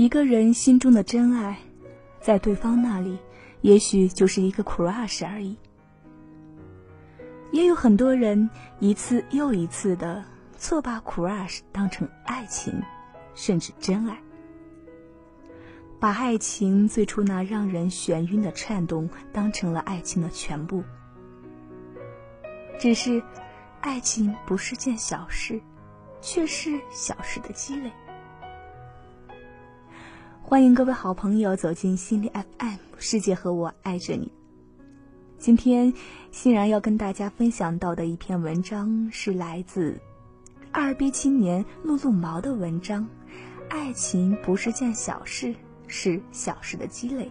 一个人心中的真爱，在对方那里，也许就是一个 crush 而已。也有很多人一次又一次的错把 crush 当成爱情，甚至真爱，把爱情最初那让人眩晕的颤动当成了爱情的全部。只是，爱情不是件小事，却是小事的积累。欢迎各位好朋友走进心理 FM，世界和我爱着你。今天，欣然要跟大家分享到的一篇文章是来自二逼青年露露毛的文章。爱情不是件小事，是小事的积累。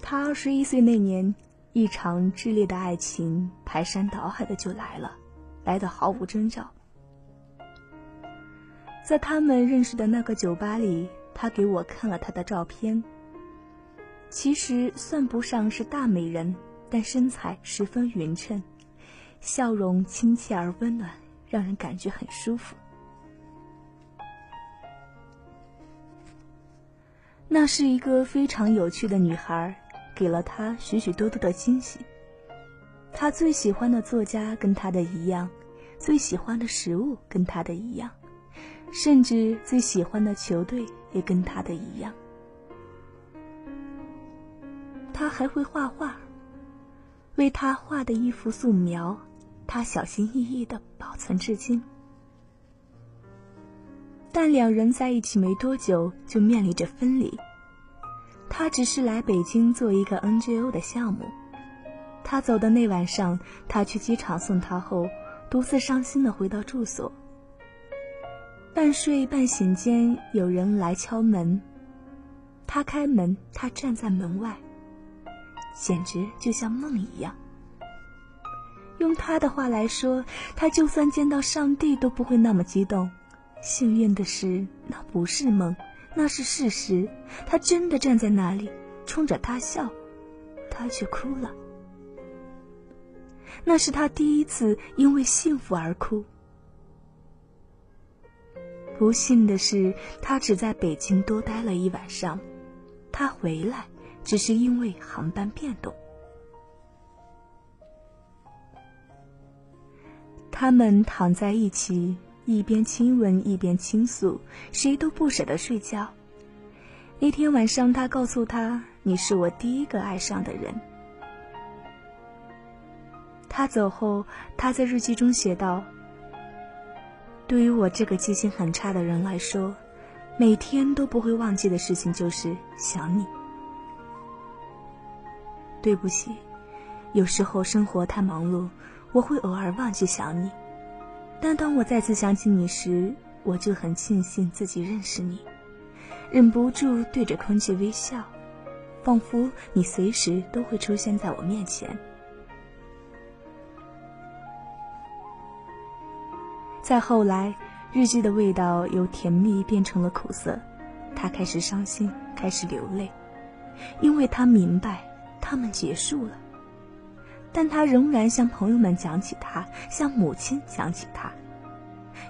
他二十一岁那年。一场炽烈的爱情排山倒海的就来了，来的毫无征兆。在他们认识的那个酒吧里，他给我看了他的照片。其实算不上是大美人，但身材十分匀称，笑容亲切而温暖，让人感觉很舒服。那是一个非常有趣的女孩。给了他许许多多的惊喜。他最喜欢的作家跟他的一样，最喜欢的食物跟他的一样，甚至最喜欢的球队也跟他的一样。他还会画画，为他画的一幅素描，他小心翼翼的保存至今。但两人在一起没多久，就面临着分离。他只是来北京做一个 NGO 的项目。他走的那晚上，他去机场送他后，独自伤心的回到住所。半睡半醒间，有人来敲门。他开门，他站在门外，简直就像梦一样。用他的话来说，他就算见到上帝都不会那么激动。幸运的是，那不是梦。那是事实，他真的站在那里，冲着他笑，他却哭了。那是他第一次因为幸福而哭。不幸的是，他只在北京多待了一晚上，他回来只是因为航班变动。他们躺在一起。一边亲吻一边倾诉，谁都不舍得睡觉。那天晚上，他告诉他：“你是我第一个爱上的人。”他走后，他在日记中写道：“对于我这个记性很差的人来说，每天都不会忘记的事情就是想你。对不起，有时候生活太忙碌，我会偶尔忘记想你。”但当我再次想起你时，我就很庆幸自己认识你，忍不住对着空气微笑，仿佛你随时都会出现在我面前。再后来，日记的味道由甜蜜变成了苦涩，他开始伤心，开始流泪，因为他明白他们结束了。但他仍然向朋友们讲起他，向母亲讲起他，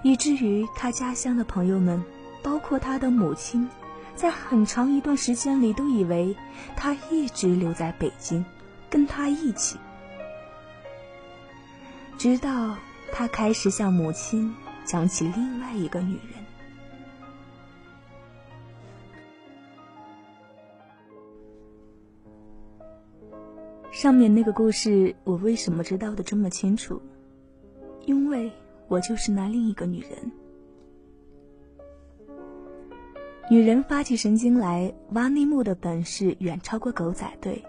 以至于他家乡的朋友们，包括他的母亲，在很长一段时间里都以为他一直留在北京，跟他一起。直到他开始向母亲讲起另外一个女人。上面那个故事，我为什么知道的这么清楚？因为我就是那另一个女人。女人发起神经来挖内幕的本事远超过狗仔队。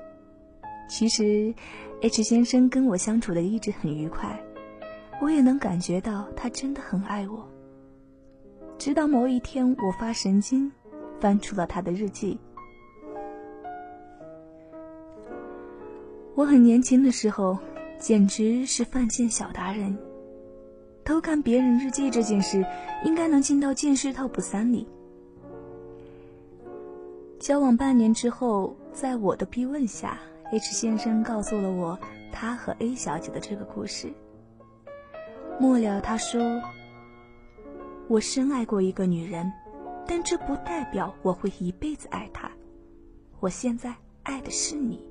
其实，H 先生跟我相处的一直很愉快，我也能感觉到他真的很爱我。直到某一天，我发神经，翻出了他的日记。我很年轻的时候，简直是犯贱小达人。偷看别人日记这件事，应该能进到禁室 TOP 三里。交往半年之后，在我的逼问下，H 先生告诉了我他和 A 小姐的这个故事。末了，他说：“我深爱过一个女人，但这不代表我会一辈子爱她。我现在爱的是你。”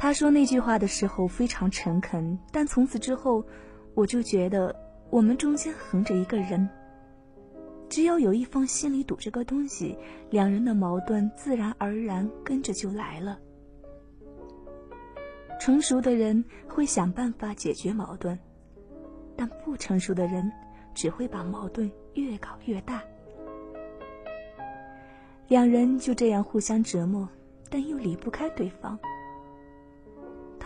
他说那句话的时候非常诚恳，但从此之后，我就觉得我们中间横着一个人。只要有一方心里堵着个东西，两人的矛盾自然而然跟着就来了。成熟的人会想办法解决矛盾，但不成熟的人只会把矛盾越搞越大。两人就这样互相折磨，但又离不开对方。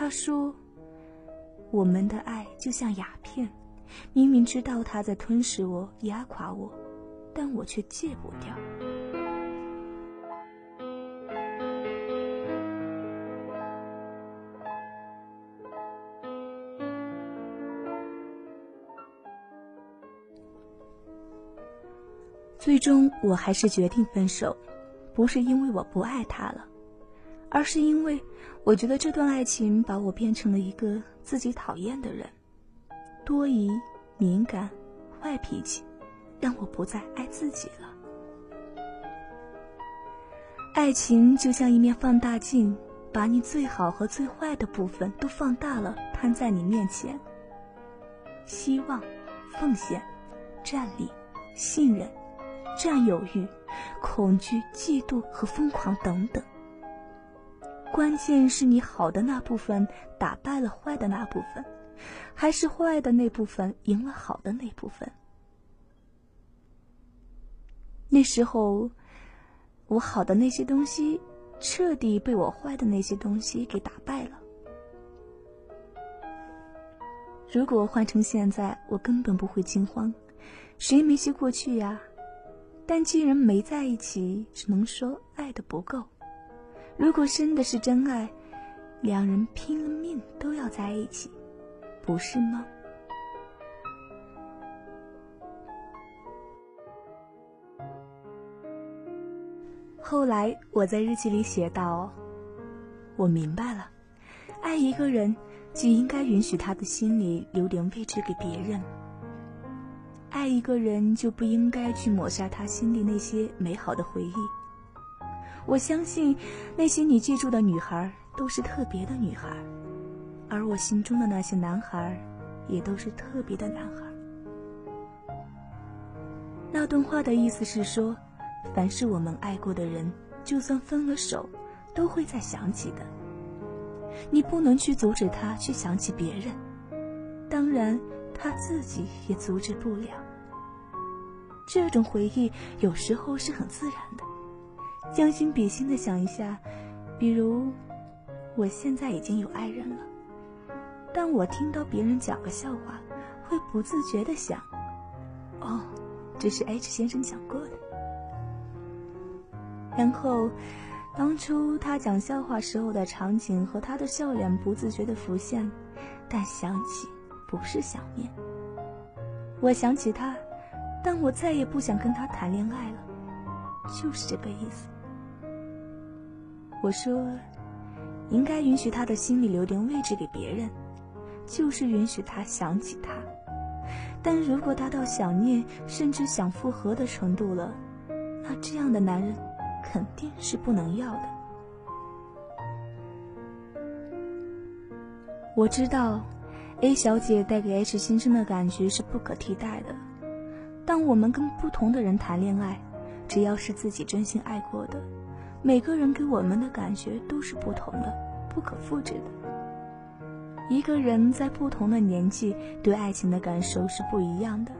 他说：“我们的爱就像鸦片，明明知道他在吞噬我、压垮我。”但我却戒不掉。最终，我还是决定分手，不是因为我不爱他了，而是因为我觉得这段爱情把我变成了一个自己讨厌的人，多疑、敏感、坏脾气。让我不再爱自己了。爱情就像一面放大镜，把你最好和最坏的部分都放大了，摊在你面前。希望、奉献、站立、信任、占有欲、恐惧、嫉妒和疯狂等等。关键是你好的那部分打败了坏的那部分，还是坏的那部分赢了好的那部分？那时候，我好的那些东西，彻底被我坏的那些东西给打败了。如果换成现在，我根本不会惊慌，谁没些过去呀？但既然没在一起，只能说爱的不够。如果真的是真爱，两人拼了命都要在一起，不是吗？后来我在日记里写道：“我明白了，爱一个人就应该允许他的心里留点位置给别人。爱一个人就不应该去抹杀他心里那些美好的回忆。我相信那些你记住的女孩都是特别的女孩，而我心中的那些男孩也都是特别的男孩。”那段话的意思是说。凡是我们爱过的人，就算分了手，都会再想起的。你不能去阻止他去想起别人，当然他自己也阻止不了。这种回忆有时候是很自然的。将心比心的想一下，比如我现在已经有爱人了，但我听到别人讲个笑话，会不自觉的想：哦，这是 H 先生讲过的。然后，当初他讲笑话时候的场景和他的笑脸不自觉的浮现，但想起不是想念。我想起他，但我再也不想跟他谈恋爱了，就是这个意思。我说，应该允许他的心里留点位置给别人，就是允许他想起他。但如果达到想念甚至想复合的程度了，那这样的男人。肯定是不能要的。我知道，A 小姐带给 H 先生的感觉是不可替代的。当我们跟不同的人谈恋爱，只要是自己真心爱过的，每个人给我们的感觉都是不同的，不可复制的。一个人在不同的年纪对爱情的感受是不一样的。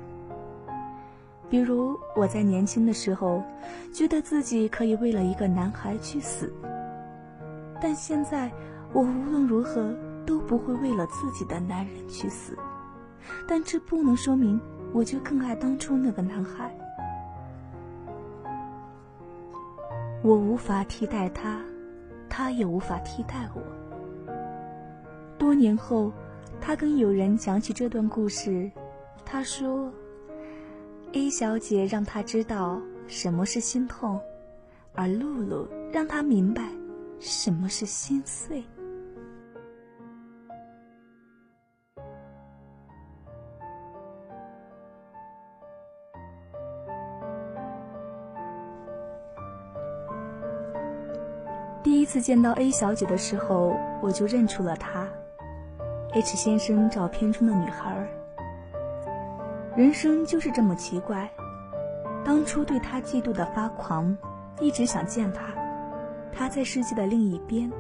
比如我在年轻的时候，觉得自己可以为了一个男孩去死。但现在，我无论如何都不会为了自己的男人去死。但这不能说明我就更爱当初那个男孩。我无法替代他，他也无法替代我。多年后，他跟友人讲起这段故事，他说。A 小姐让他知道什么是心痛，而露露让他明白什么是心碎。次见到 A 小姐的时候，我就认出了她，H 先生照片中的女孩。人生就是这么奇怪，当初对她嫉妒的发狂，一直想见她，她在世界的另一边。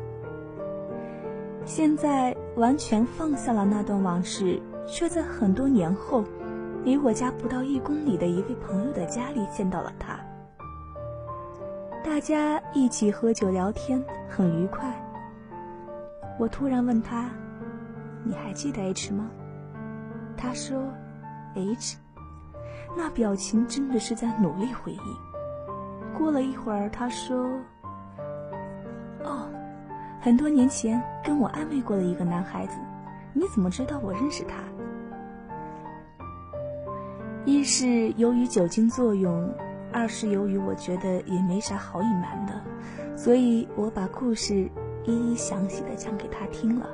现在完全放下了那段往事，却在很多年后，离我家不到一公里的一位朋友的家里见到了她。大家一起喝酒聊天，很愉快。我突然问他：“你还记得 H 吗？”他说：“H。”那表情真的是在努力回忆。过了一会儿，他说：“哦，很多年前跟我暧昧过的一个男孩子，你怎么知道我认识他？”一是由于酒精作用。二是由于我觉得也没啥好隐瞒的，所以我把故事一一详细的讲给他听了。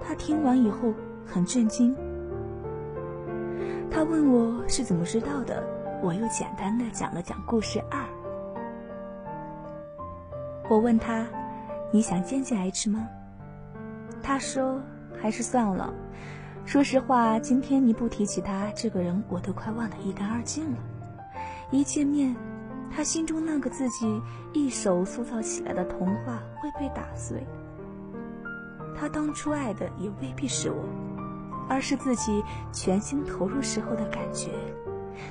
他听完以后很震惊，他问我是怎么知道的，我又简单的讲了讲故事二。我问他，你想见见 H 吗？他说还是算了。说实话，今天你不提起他这个人，我都快忘得一干二净了。一见面，他心中那个自己一手塑造起来的童话会被打碎。他当初爱的也未必是我，而是自己全心投入时候的感觉。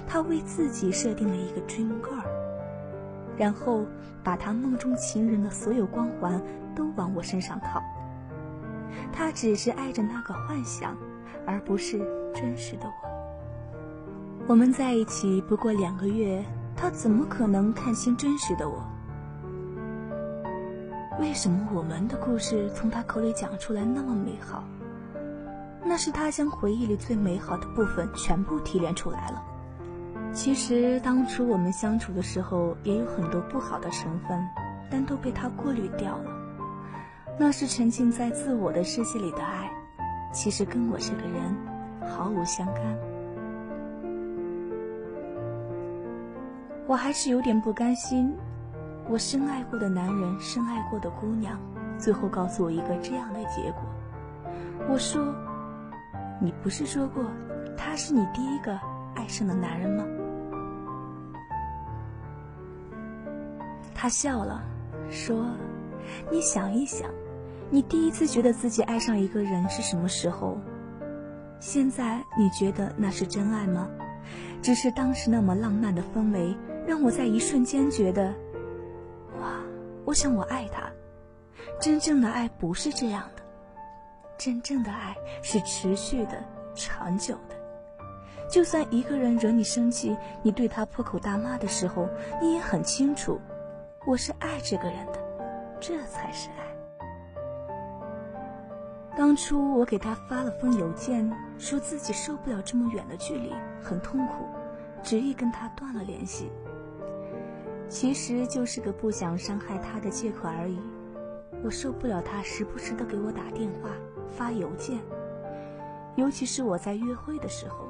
他为自己设定了一个 dream girl，然后把他梦中情人的所有光环都往我身上套。他只是爱着那个幻想，而不是真实的我。我们在一起不过两个月，他怎么可能看清真实的我？为什么我们的故事从他口里讲出来那么美好？那是他将回忆里最美好的部分全部提炼出来了。其实当初我们相处的时候也有很多不好的成分，但都被他过滤掉了。那是沉浸在自我的世界里的爱，其实跟我这个人毫无相干。我还是有点不甘心，我深爱过的男人，深爱过的姑娘，最后告诉我一个这样的结果。我说：“你不是说过他是你第一个爱上的男人吗？”他笑了，说：“你想一想，你第一次觉得自己爱上一个人是什么时候？现在你觉得那是真爱吗？只是当时那么浪漫的氛围。”让我在一瞬间觉得，哇！我想我爱他。真正的爱不是这样的，真正的爱是持续的、长久的。就算一个人惹你生气，你对他破口大骂的时候，你也很清楚，我是爱这个人的，这才是爱。当初我给他发了封邮件，说自己受不了这么远的距离，很痛苦，执意跟他断了联系。其实就是个不想伤害他的借口而已。我受不了他时不时的给我打电话、发邮件，尤其是我在约会的时候。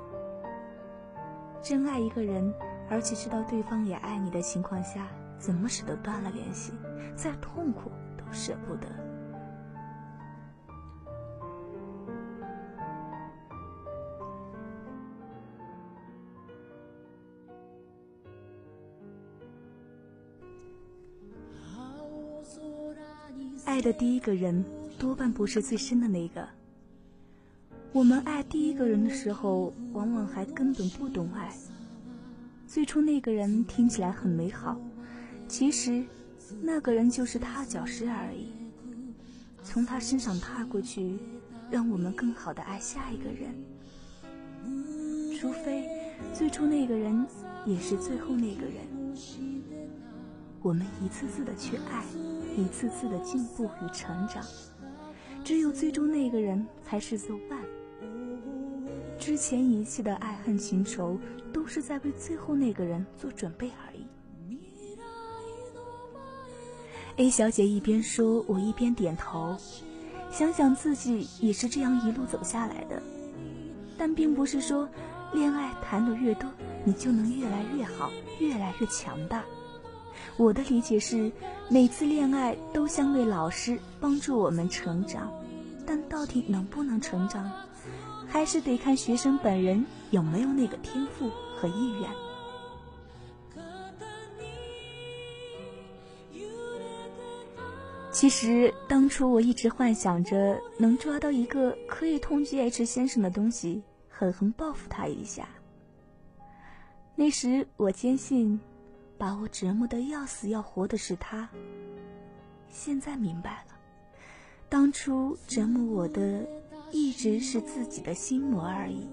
真爱一个人，而且知道对方也爱你的情况下，怎么舍得断了联系？再痛苦都舍不得。的第一个人多半不是最深的那个。我们爱第一个人的时候，往往还根本不懂爱。最初那个人听起来很美好，其实那个人就是踏脚石而已。从他身上踏过去，让我们更好的爱下一个人。除非最初那个人也是最后那个人。我们一次次的去爱。一次次的进步与成长，只有最终那个人才是 the one。之前一切的爱恨情仇，都是在为最后那个人做准备而已。A 小姐一边说，我一边点头。想想自己也是这样一路走下来的，但并不是说恋爱谈的越多，你就能越来越好，越来越强大。我的理解是，每次恋爱都像位老师，帮助我们成长。但到底能不能成长，还是得看学生本人有没有那个天赋和意愿。其实当初我一直幻想着能抓到一个可以通缉 H 先生的东西，狠狠报复他一下。那时我坚信，把我折磨的要死要活的是他。现在明白了，当初折磨我的一直是自己的心魔而已。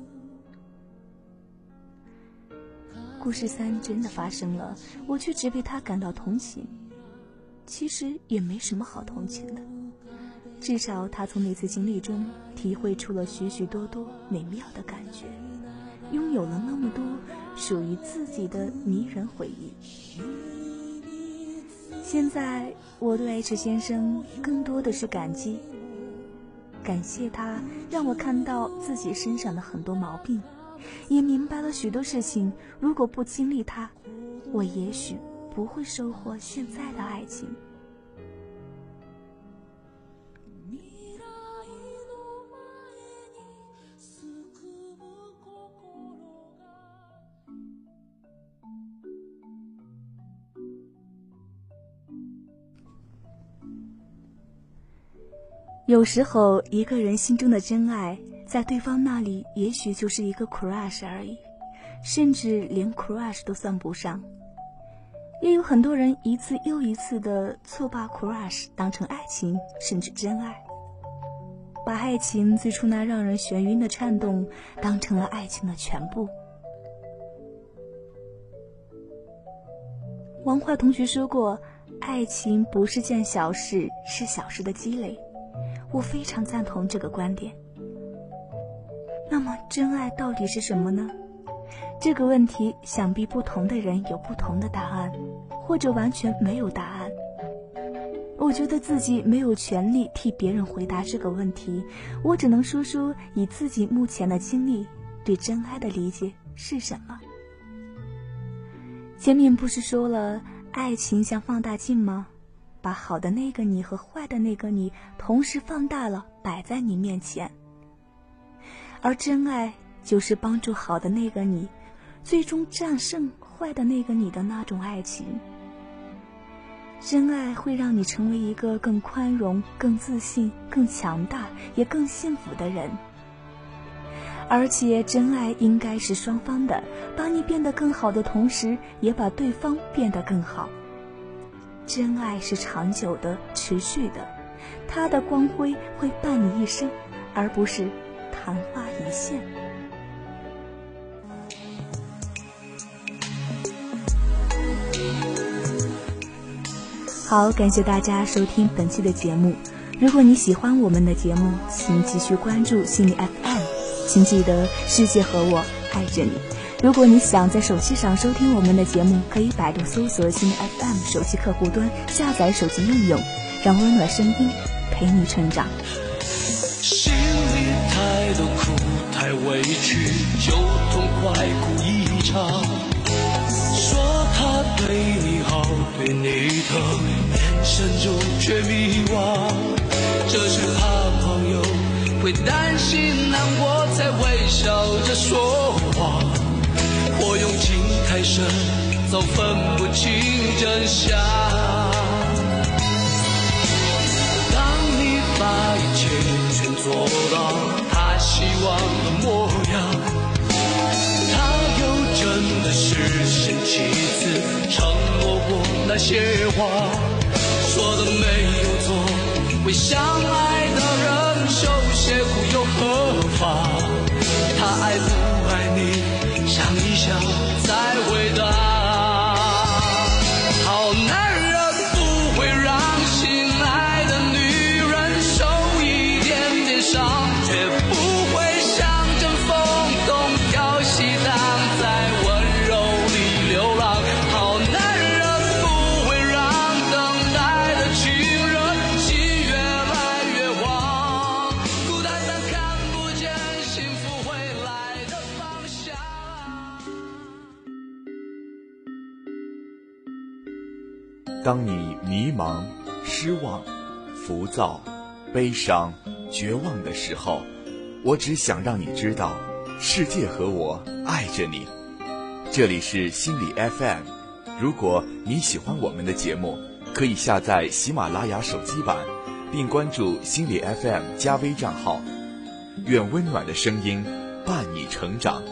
故事三真的发生了，我却只为他感到同情。其实也没什么好同情的，至少他从那次经历中体会出了许许多多美妙的感觉，拥有了那么多属于自己的迷人回忆。现在我对 H 先生更多的是感激，感谢他让我看到自己身上的很多毛病，也明白了许多事情。如果不经历他，我也许。不会收获现在的爱情。有时候，一个人心中的真爱，在对方那里，也许就是一个 crush 而已，甚至连 crush 都算不上。也有很多人一次又一次的错把 crush 当成爱情，甚至真爱，把爱情最初那让人眩晕的颤动当成了爱情的全部。王坏同学说过：“爱情不是件小事，是小事的积累。”我非常赞同这个观点。那么，真爱到底是什么呢？这个问题，想必不同的人有不同的答案，或者完全没有答案。我觉得自己没有权利替别人回答这个问题，我只能说说以自己目前的经历对真爱的理解是什么。前面不是说了，爱情像放大镜吗？把好的那个你和坏的那个你同时放大了，摆在你面前。而真爱就是帮助好的那个你。最终战胜坏的那个你的那种爱情，真爱会让你成为一个更宽容、更自信、更强大，也更幸福的人。而且，真爱应该是双方的，把你变得更好的同时，也把对方变得更好。真爱是长久的、持续的，它的光辉会伴你一生，而不是昙花一现。好，感谢大家收听本期的节目。如果你喜欢我们的节目，请继续关注心理 FM。请记得，世界和我爱着你。如果你想在手机上收听我们的节目，可以百度搜索新 FM 手机客户端，下载手机应用，让温暖声音陪你成长。心里太多苦，太委屈，就痛快哭一场。说他对你好，对你疼，眼神中却迷惘。这是怕朋友会担心难过，才微笑着说谎。我用情太深，早分不清真相。当你把一切全做到他希望的模样。他又真的实现几次承诺过那些话，说的没有错。为相爱当你迷茫、失望、浮躁、悲伤、绝望的时候，我只想让你知道，世界和我爱着你。这里是心理 FM，如果你喜欢我们的节目，可以下载喜马拉雅手机版，并关注心理 FM 加微账号。愿温暖的声音伴你成长。